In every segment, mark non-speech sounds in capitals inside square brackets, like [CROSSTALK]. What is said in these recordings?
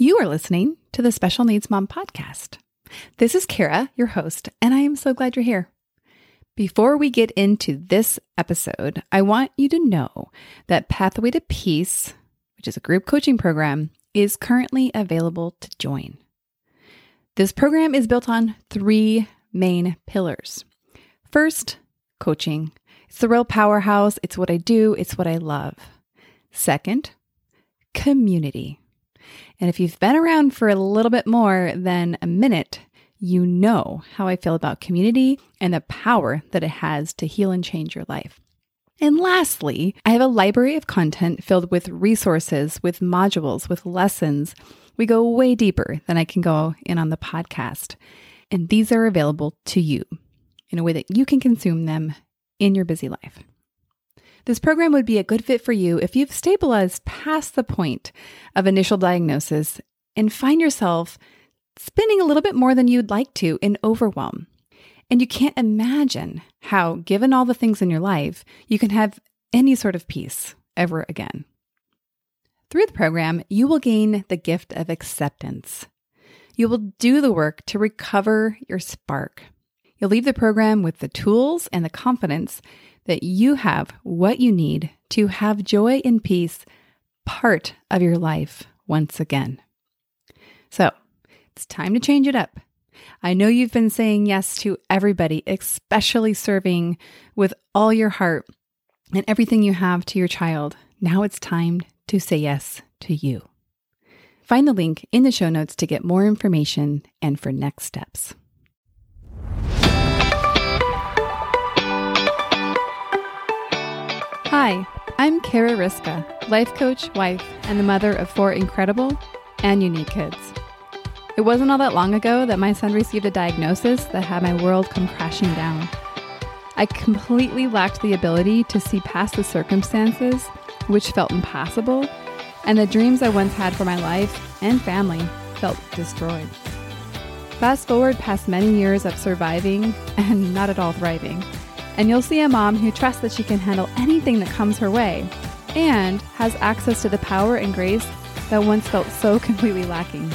You are listening to the Special Needs Mom podcast. This is Kara, your host, and I am so glad you're here. Before we get into this episode, I want you to know that Pathway to Peace, which is a group coaching program, is currently available to join. This program is built on three main pillars. First, coaching. It's the real powerhouse. It's what I do, it's what I love. Second, community. And if you've been around for a little bit more than a minute, you know how I feel about community and the power that it has to heal and change your life. And lastly, I have a library of content filled with resources, with modules, with lessons. We go way deeper than I can go in on the podcast. And these are available to you in a way that you can consume them in your busy life. This program would be a good fit for you if you've stabilized past the point of initial diagnosis and find yourself spinning a little bit more than you'd like to in overwhelm. And you can't imagine how, given all the things in your life, you can have any sort of peace ever again. Through the program, you will gain the gift of acceptance. You will do the work to recover your spark. You'll leave the program with the tools and the confidence that you have what you need to have joy and peace part of your life once again. So it's time to change it up. I know you've been saying yes to everybody, especially serving with all your heart and everything you have to your child. Now it's time to say yes to you. Find the link in the show notes to get more information and for next steps. Hi, I'm Kara Ryska, life coach, wife, and the mother of four incredible and unique kids. It wasn't all that long ago that my son received a diagnosis that had my world come crashing down. I completely lacked the ability to see past the circumstances, which felt impossible, and the dreams I once had for my life and family felt destroyed. Fast forward past many years of surviving [LAUGHS] and not at all thriving and you'll see a mom who trusts that she can handle anything that comes her way and has access to the power and grace that once felt so [LAUGHS] completely lacking.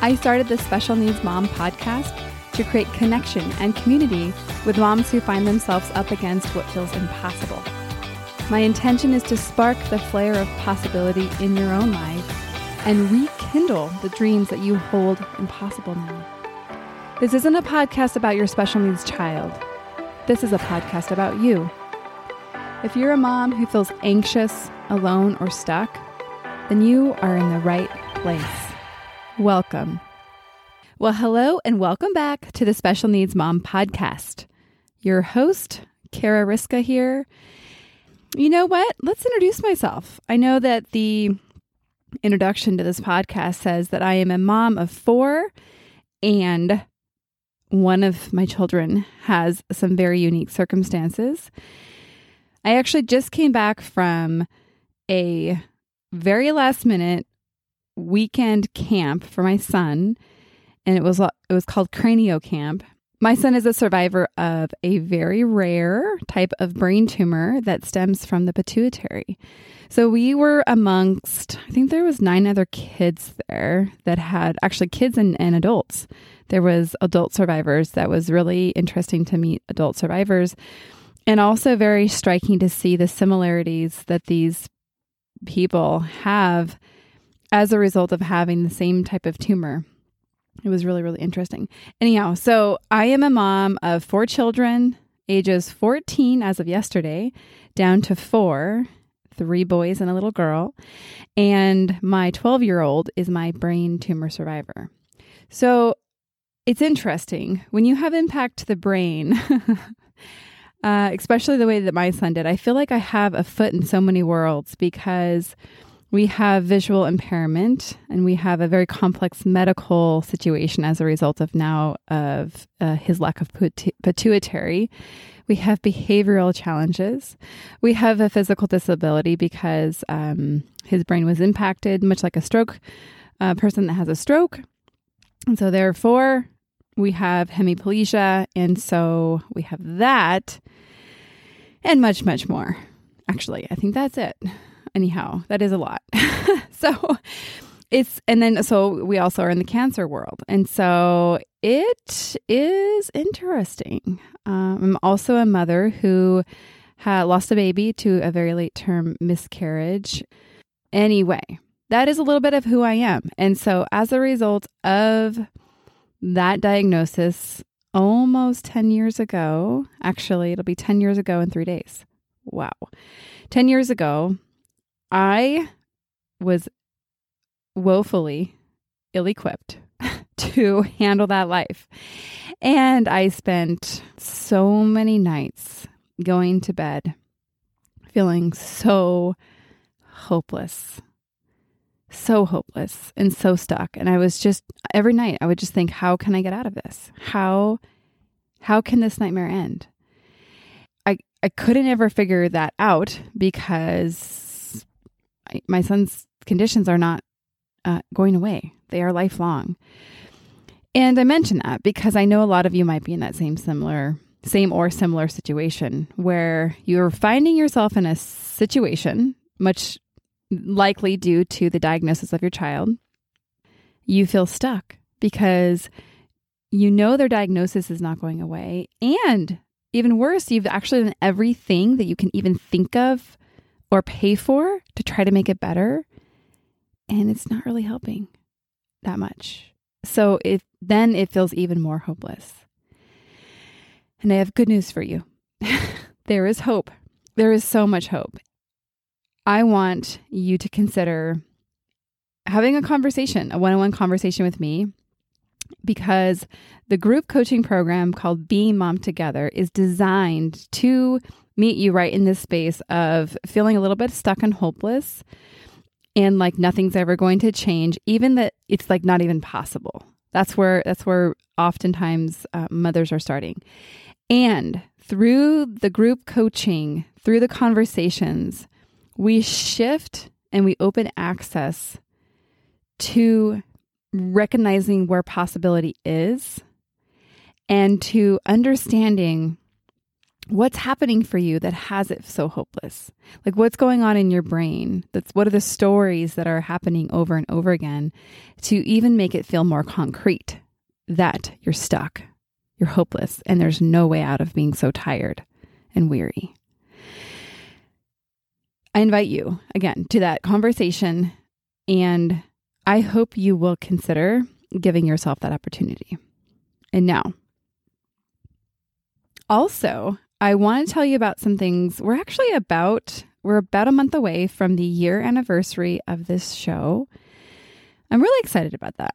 I started the Special Needs Mom podcast to create connection and community with moms who find themselves up against what feels impossible. My intention is to spark the flare of possibility in your own life and rekindle the dreams that you hold impossible now. This isn't a podcast about your special needs child. This is a podcast about you. If you're a mom who feels anxious, alone, or stuck, then you are in the right place. Welcome. Well, hello, and welcome back to the Special Needs Mom podcast. Your host, Kara Ryska here. You know what? Let's introduce myself. I know that the introduction to this podcast says that I am a mom of four and one of my children has some very unique circumstances. I actually just came back from a very last minute weekend camp for my son and it was it was called Cranio Camp. My son is a survivor of a very rare type of brain tumor that stems from the pituitary. So we were amongst I think there was nine other kids there that had actually kids and, and adults there was adult survivors that was really interesting to meet adult survivors and also very striking to see the similarities that these people have as a result of having the same type of tumor. It was really, really interesting. Anyhow, so I am a mom of four children, ages 14 as of yesterday, down to four, three boys and a little girl. And my 12 year old is my brain tumor survivor. So it's interesting when you have impact to the brain, [LAUGHS] uh, especially the way that my son did. I feel like I have a foot in so many worlds because we have visual impairment and we have a very complex medical situation as a result of now of uh, his lack of pituitary we have behavioral challenges we have a physical disability because um, his brain was impacted much like a stroke a person that has a stroke and so, therefore, we have hemiplegia. And so we have that and much, much more. Actually, I think that's it. Anyhow, that is a lot. [LAUGHS] so, it's and then so we also are in the cancer world. And so it is interesting. Um, i'm also a mother who had lost a baby to a very late term miscarriage. Anyway that is a little bit of who i am. And so as a result of that diagnosis almost 10 years ago actually it'll be 10 years ago in three days. Wow. 10 years ago i was woefully ill equipped [LAUGHS] to handle that life. And I spent so many nights going to bed feeling so hopeless, so hopeless and so stuck. And I was just every night I would just think, how can I get out of this? How how can this nightmare end? I I couldn't ever figure that out because my son's conditions are not uh, going away. They are lifelong. And I mention that because I know a lot of you might be in that same similar, same or similar situation where you're finding yourself in a situation, much likely due to the diagnosis of your child. You feel stuck because you know their diagnosis is not going away. And even worse, you've actually done everything that you can even think of or pay for to try to make it better and it's not really helping that much. So it then it feels even more hopeless. And I have good news for you. [LAUGHS] there is hope. There is so much hope. I want you to consider having a conversation, a one-on-one conversation with me because the group coaching program called Being Mom Together is designed to meet you right in this space of feeling a little bit stuck and hopeless and like nothing's ever going to change even that it's like not even possible. That's where that's where oftentimes uh, mothers are starting. And through the group coaching through the conversations we shift and we open access to recognizing where possibility is and to understanding what's happening for you that has it so hopeless? Like what's going on in your brain? That's what are the stories that are happening over and over again to even make it feel more concrete that you're stuck, you're hopeless, and there's no way out of being so tired and weary. I invite you again to that conversation, and I hope you will consider giving yourself that opportunity. And now, also, I want to tell you about some things. We're actually about we're about a month away from the year anniversary of this show. I'm really excited about that.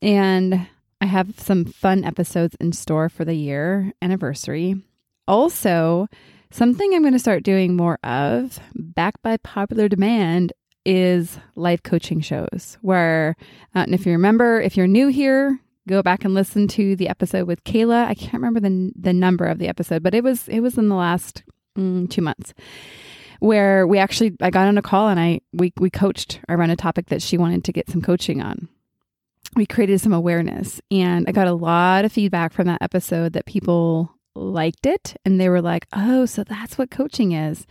And I have some fun episodes in store for the year anniversary. Also, something I'm going to start doing more of, backed by popular demand, is life coaching shows. Where, uh, and if you remember, if you're new here, go back and listen to the episode with Kayla. I can't remember the the number of the episode, but it was it was in the last mm, two months where we actually I got on a call and I we we coached around a topic that she wanted to get some coaching on. We created some awareness and I got a lot of feedback from that episode that people liked it and they were like, "Oh, so that's what coaching is."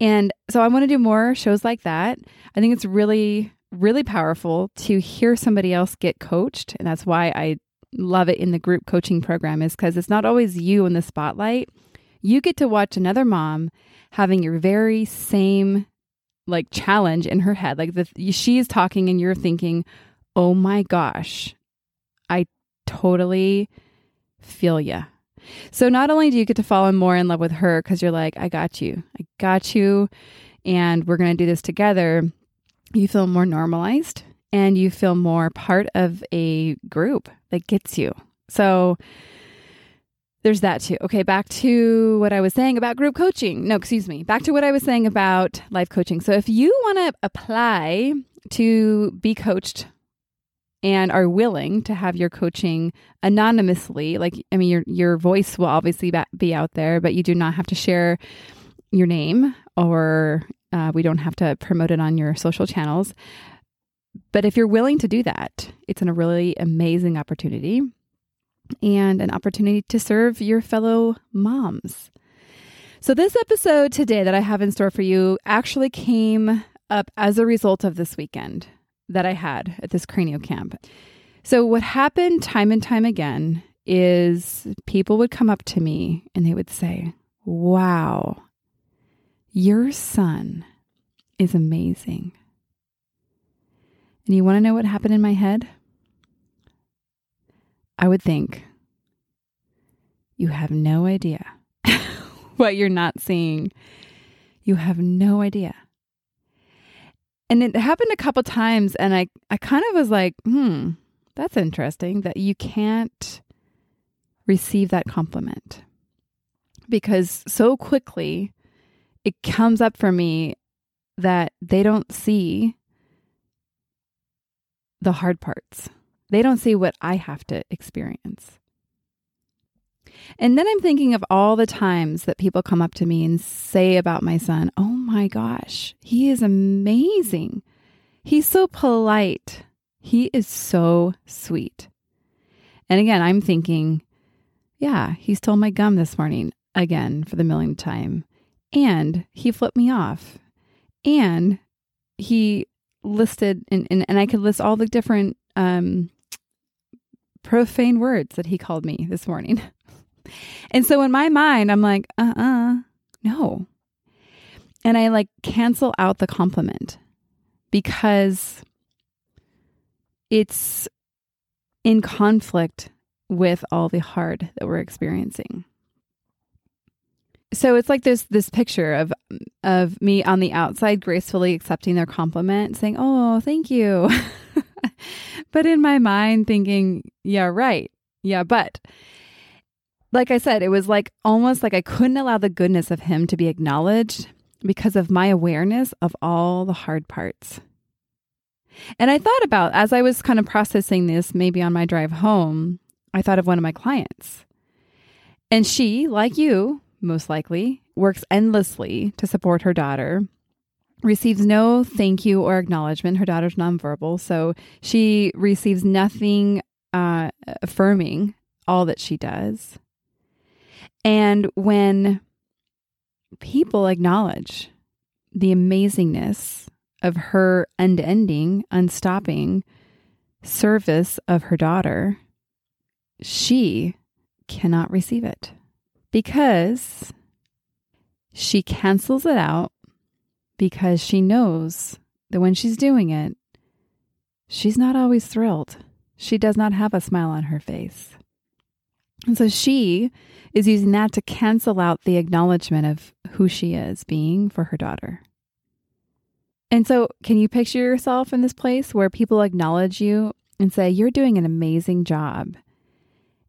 And so I want to do more shows like that. I think it's really really powerful to hear somebody else get coached. And that's why I love it in the group coaching program is because it's not always you in the spotlight. You get to watch another mom having your very same like challenge in her head. Like the, she's talking and you're thinking, oh my gosh, I totally feel ya. So not only do you get to fall more in love with her because you're like, I got you, I got you, and we're going to do this together you feel more normalized and you feel more part of a group that gets you. So there's that too. Okay, back to what I was saying about group coaching. No, excuse me. Back to what I was saying about life coaching. So if you want to apply to be coached and are willing to have your coaching anonymously, like I mean your your voice will obviously be out there, but you do not have to share your name or uh, we don't have to promote it on your social channels. But if you're willing to do that, it's a really amazing opportunity and an opportunity to serve your fellow moms. So, this episode today that I have in store for you actually came up as a result of this weekend. That I had at this cranial camp. So, what happened time and time again is people would come up to me and they would say, Wow, your son is amazing. And you want to know what happened in my head? I would think, You have no idea [LAUGHS] what you're not seeing. You have no idea. And it happened a couple times, and I, I kind of was like, hmm, that's interesting that you can't receive that compliment. Because so quickly it comes up for me that they don't see the hard parts. They don't see what I have to experience. And then I'm thinking of all the times that people come up to me and say about my son, Oh my gosh, he is amazing. He's so polite. He is so sweet. And again, I'm thinking, yeah, he stole my gum this morning again for the millionth time. And he flipped me off. And he listed, and, and, and I could list all the different um, profane words that he called me this morning. [LAUGHS] and so in my mind, I'm like, uh uh-uh, uh no. And I like cancel out the compliment because it's in conflict with all the hard that we're experiencing. So it's like this this picture of of me on the outside gracefully accepting their compliment, saying, "Oh, thank you." [LAUGHS] but in my mind thinking, "Yeah, right. Yeah, but." Like I said, it was like almost like I couldn't allow the goodness of him to be acknowledged because of my awareness of all the hard parts. And I thought about, as I was kind of processing this, maybe on my drive home, I thought of one of my clients. And she, like you, most likely, works endlessly to support her daughter, receives no thank you or acknowledgement. Her daughter's nonverbal, so she receives nothing uh, affirming all that she does. And when people acknowledge the amazingness of her unending, unstopping service of her daughter, she cannot receive it because she cancels it out because she knows that when she's doing it, she's not always thrilled. She does not have a smile on her face. And so she is using that to cancel out the acknowledgement of who she is being for her daughter. And so, can you picture yourself in this place where people acknowledge you and say, You're doing an amazing job?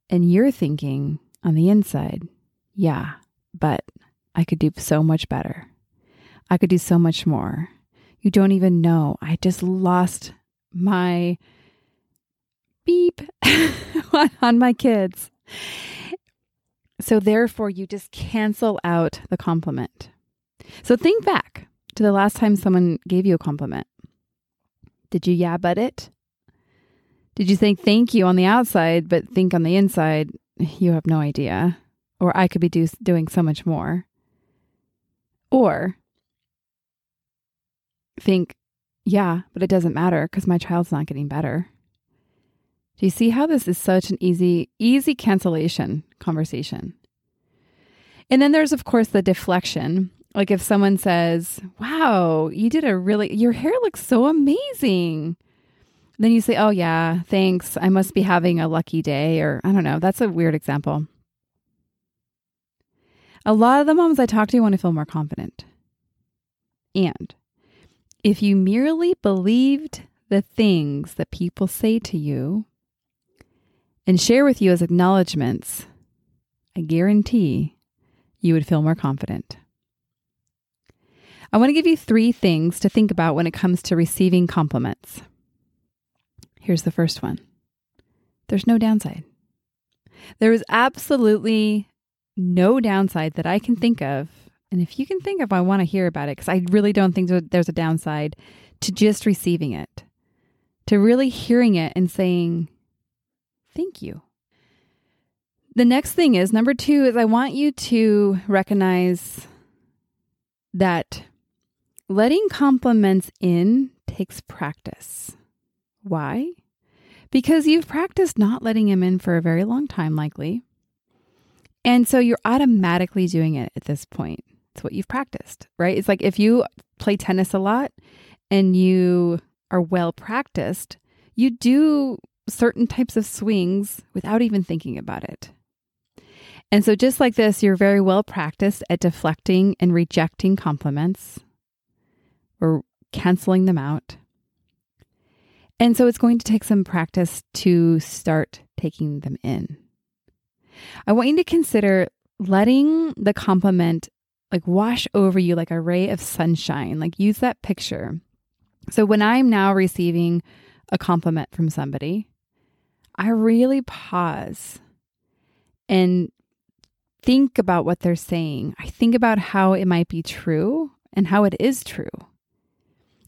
And you're thinking on the inside, Yeah, but I could do so much better. I could do so much more. You don't even know. I just lost my beep [LAUGHS] on my kids. So, therefore, you just cancel out the compliment. So, think back to the last time someone gave you a compliment? Did you yeah but it? Did you think thank you on the outside, but think on the inside, you have no idea? Or I could be do, doing so much more? Or think, yeah, but it doesn't matter because my child's not getting better. Do you see how this is such an easy, easy cancellation conversation? And then there's, of course, the deflection like if someone says, Wow, you did a really, your hair looks so amazing. Then you say, Oh, yeah, thanks. I must be having a lucky day. Or I don't know. That's a weird example. A lot of the moms I talk to want to feel more confident. And if you merely believed the things that people say to you and share with you as acknowledgments, I guarantee you would feel more confident. I want to give you three things to think about when it comes to receiving compliments. Here's the first one there's no downside. There is absolutely no downside that I can think of. And if you can think of, I want to hear about it because I really don't think there's a downside to just receiving it, to really hearing it and saying, thank you. The next thing is number two is I want you to recognize that Letting compliments in takes practice. Why? Because you've practiced not letting him in for a very long time, likely. And so you're automatically doing it at this point. It's what you've practiced, right? It's like if you play tennis a lot and you are well practiced, you do certain types of swings without even thinking about it. And so, just like this, you're very well practiced at deflecting and rejecting compliments or canceling them out. And so, it's going to take some practice to start taking them in. I want you to consider letting the compliment like wash over you like a ray of sunshine. Like, use that picture. So, when I'm now receiving a compliment from somebody, I really pause and think about what they're saying. I think about how it might be true and how it is true.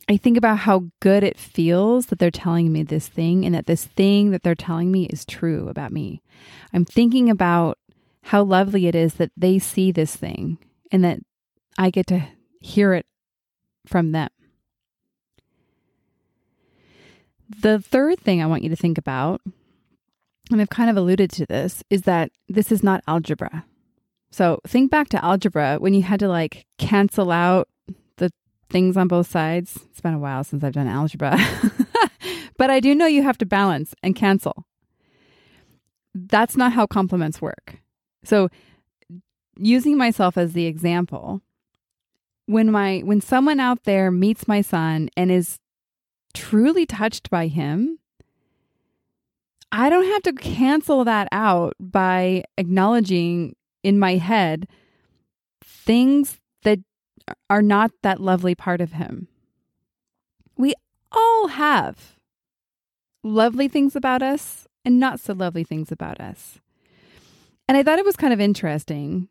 I think about how good it feels that they're telling me this thing and that this thing that they're telling me is true about me. I'm thinking about how lovely it is that they see this thing and that I get to hear it from them. The third thing I want you to think about, and I've kind of alluded to this, is that this is not algebra. So think back to algebra when you had to like cancel out the things on both sides. It's been a while since I've done algebra, [LAUGHS] but I do know you have to balance and cancel. That's not how compliments work. So using myself as the example, when my when someone out there meets my son and is truly touched by him, I don't have to cancel that out by acknowledging in my head things that are not that lovely part of him. We all have lovely things about us and not so lovely things about us. And I thought it was kind of interesting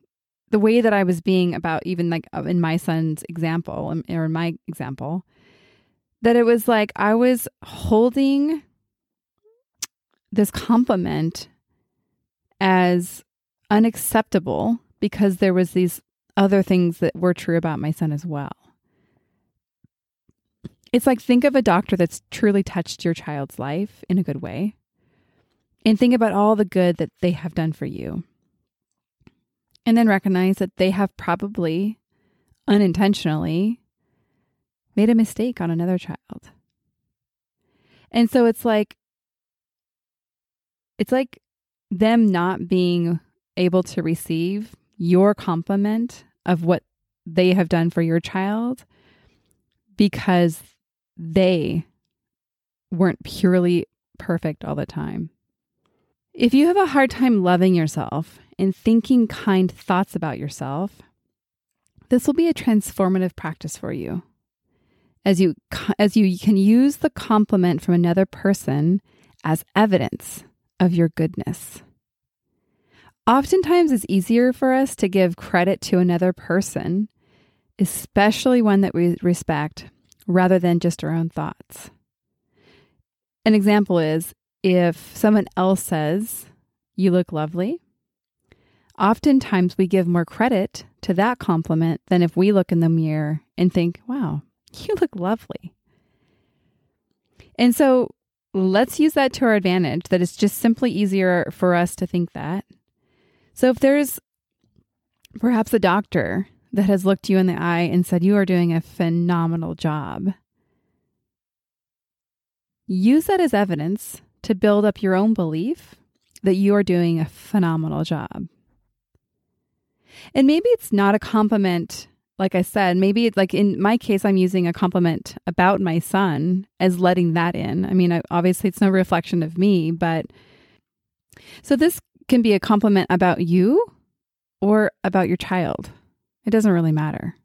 the way that I was being about even like uh, in my son's example um, or in my example that it was like I was holding this compliment as unacceptable because there was these other things that were true about my son as well. It's like think of a doctor that's truly touched your child's life in a good way and think about all the good that they have done for you. And then recognize that they have probably unintentionally made a mistake on another child. And so it's like it's like them not being able to receive your compliment of what they have done for your child because they weren't purely perfect all the time. If you have a hard time loving yourself and thinking kind thoughts about yourself, this will be a transformative practice for you. As you as you can use the compliment from another person as evidence of your goodness. Oftentimes, it's easier for us to give credit to another person, especially one that we respect, rather than just our own thoughts. An example is if someone else says, You look lovely, oftentimes we give more credit to that compliment than if we look in the mirror and think, Wow, you look lovely. And so let's use that to our advantage that it's just simply easier for us to think that so if there's perhaps a doctor that has looked you in the eye and said, You are doing a phenomenal job, use that as evidence to build up your own belief that you are doing a phenomenal job. And maybe it's not a compliment, like I said, maybe it's like in my case, I'm using a compliment about my son as letting that in. I mean, obviously, it's no reflection of me, but so this can be a compliment about you or about your child. It doesn't really matter.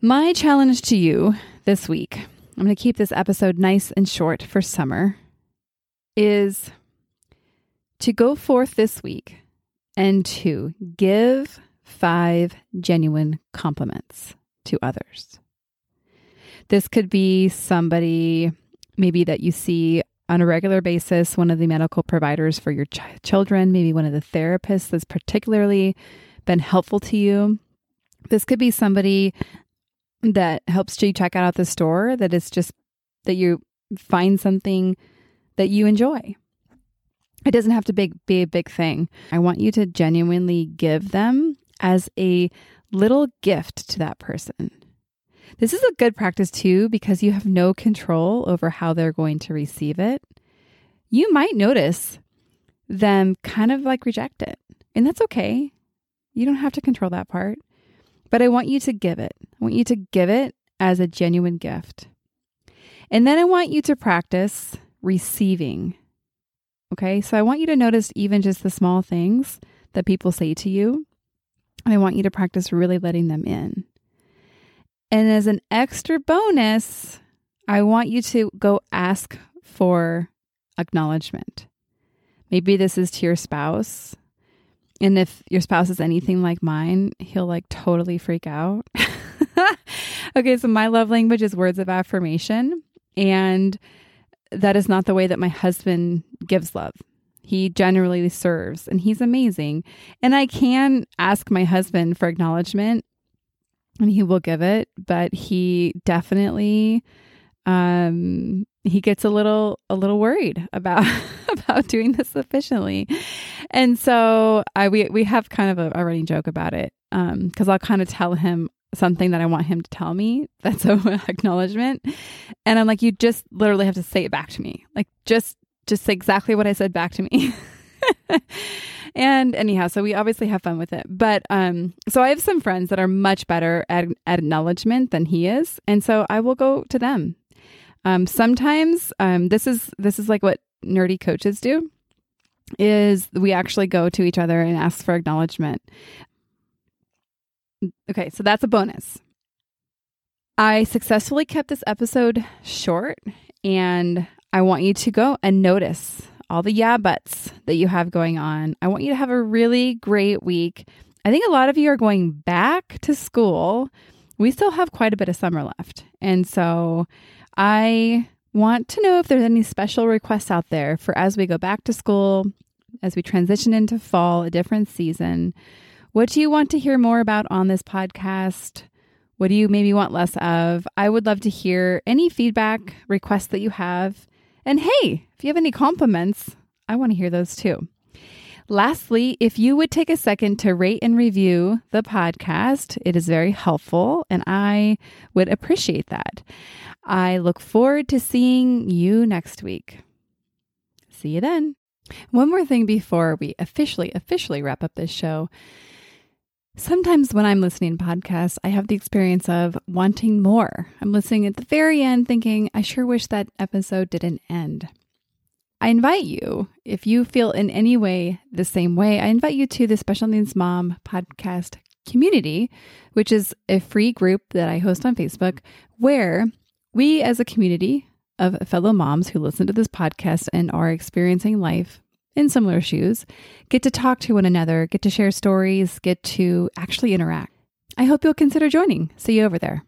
My challenge to you this week, I'm going to keep this episode nice and short for summer, is to go forth this week and to give five genuine compliments to others. This could be somebody maybe that you see on a regular basis one of the medical providers for your ch- children, maybe one of the therapists that's particularly been helpful to you. This could be somebody that helps you check out at the store that is just that you find something that you enjoy. It doesn't have to be, be a big thing. I want you to genuinely give them as a little gift to that person. This is a good practice too because you have no control over how they're going to receive it. You might notice them kind of like reject it, and that's okay. You don't have to control that part. But I want you to give it. I want you to give it as a genuine gift. And then I want you to practice receiving. Okay, so I want you to notice even just the small things that people say to you. I want you to practice really letting them in. And as an extra bonus, I want you to go ask for acknowledgement. Maybe this is to your spouse. And if your spouse is anything like mine, he'll like totally freak out. [LAUGHS] okay, so my love language is words of affirmation. And that is not the way that my husband gives love. He generally serves and he's amazing. And I can ask my husband for acknowledgement and he will give it, but he definitely um he gets a little a little worried about [LAUGHS] about doing this efficiently. And so I we we have kind of a, a running joke about it. Um cuz I'll kind of tell him something that I want him to tell me that's [LAUGHS] a acknowledgement. And I'm like, you just literally have to say it back to me. Like just just exactly what I said back to me. [LAUGHS] and anyhow, so we obviously have fun with it. But um, so I have some friends that are much better at, at acknowledgement than he is, and so I will go to them. Um, sometimes um, this is this is like what nerdy coaches do. Is we actually go to each other and ask for acknowledgement. Okay, so that's a bonus. I successfully kept this episode short, and I want you to go and notice all the yeah buts that you have going on. I want you to have a really great week. I think a lot of you are going back to school. We still have quite a bit of summer left. And so I want to know if there's any special requests out there for as we go back to school, as we transition into fall, a different season. What do you want to hear more about on this podcast? What do you maybe want less of? I would love to hear any feedback, requests that you have. And hey, if you have any compliments, I want to hear those too. Lastly, if you would take a second to rate and review the podcast, it is very helpful and I would appreciate that. I look forward to seeing you next week. See you then. One more thing before we officially, officially wrap up this show. Sometimes when I'm listening to podcasts, I have the experience of wanting more. I'm listening at the very end thinking, I sure wish that episode didn't end. I invite you, if you feel in any way the same way, I invite you to the Special Needs Mom podcast community, which is a free group that I host on Facebook, where we as a community of fellow moms who listen to this podcast and are experiencing life in similar shoes, get to talk to one another, get to share stories, get to actually interact. I hope you'll consider joining. See you over there.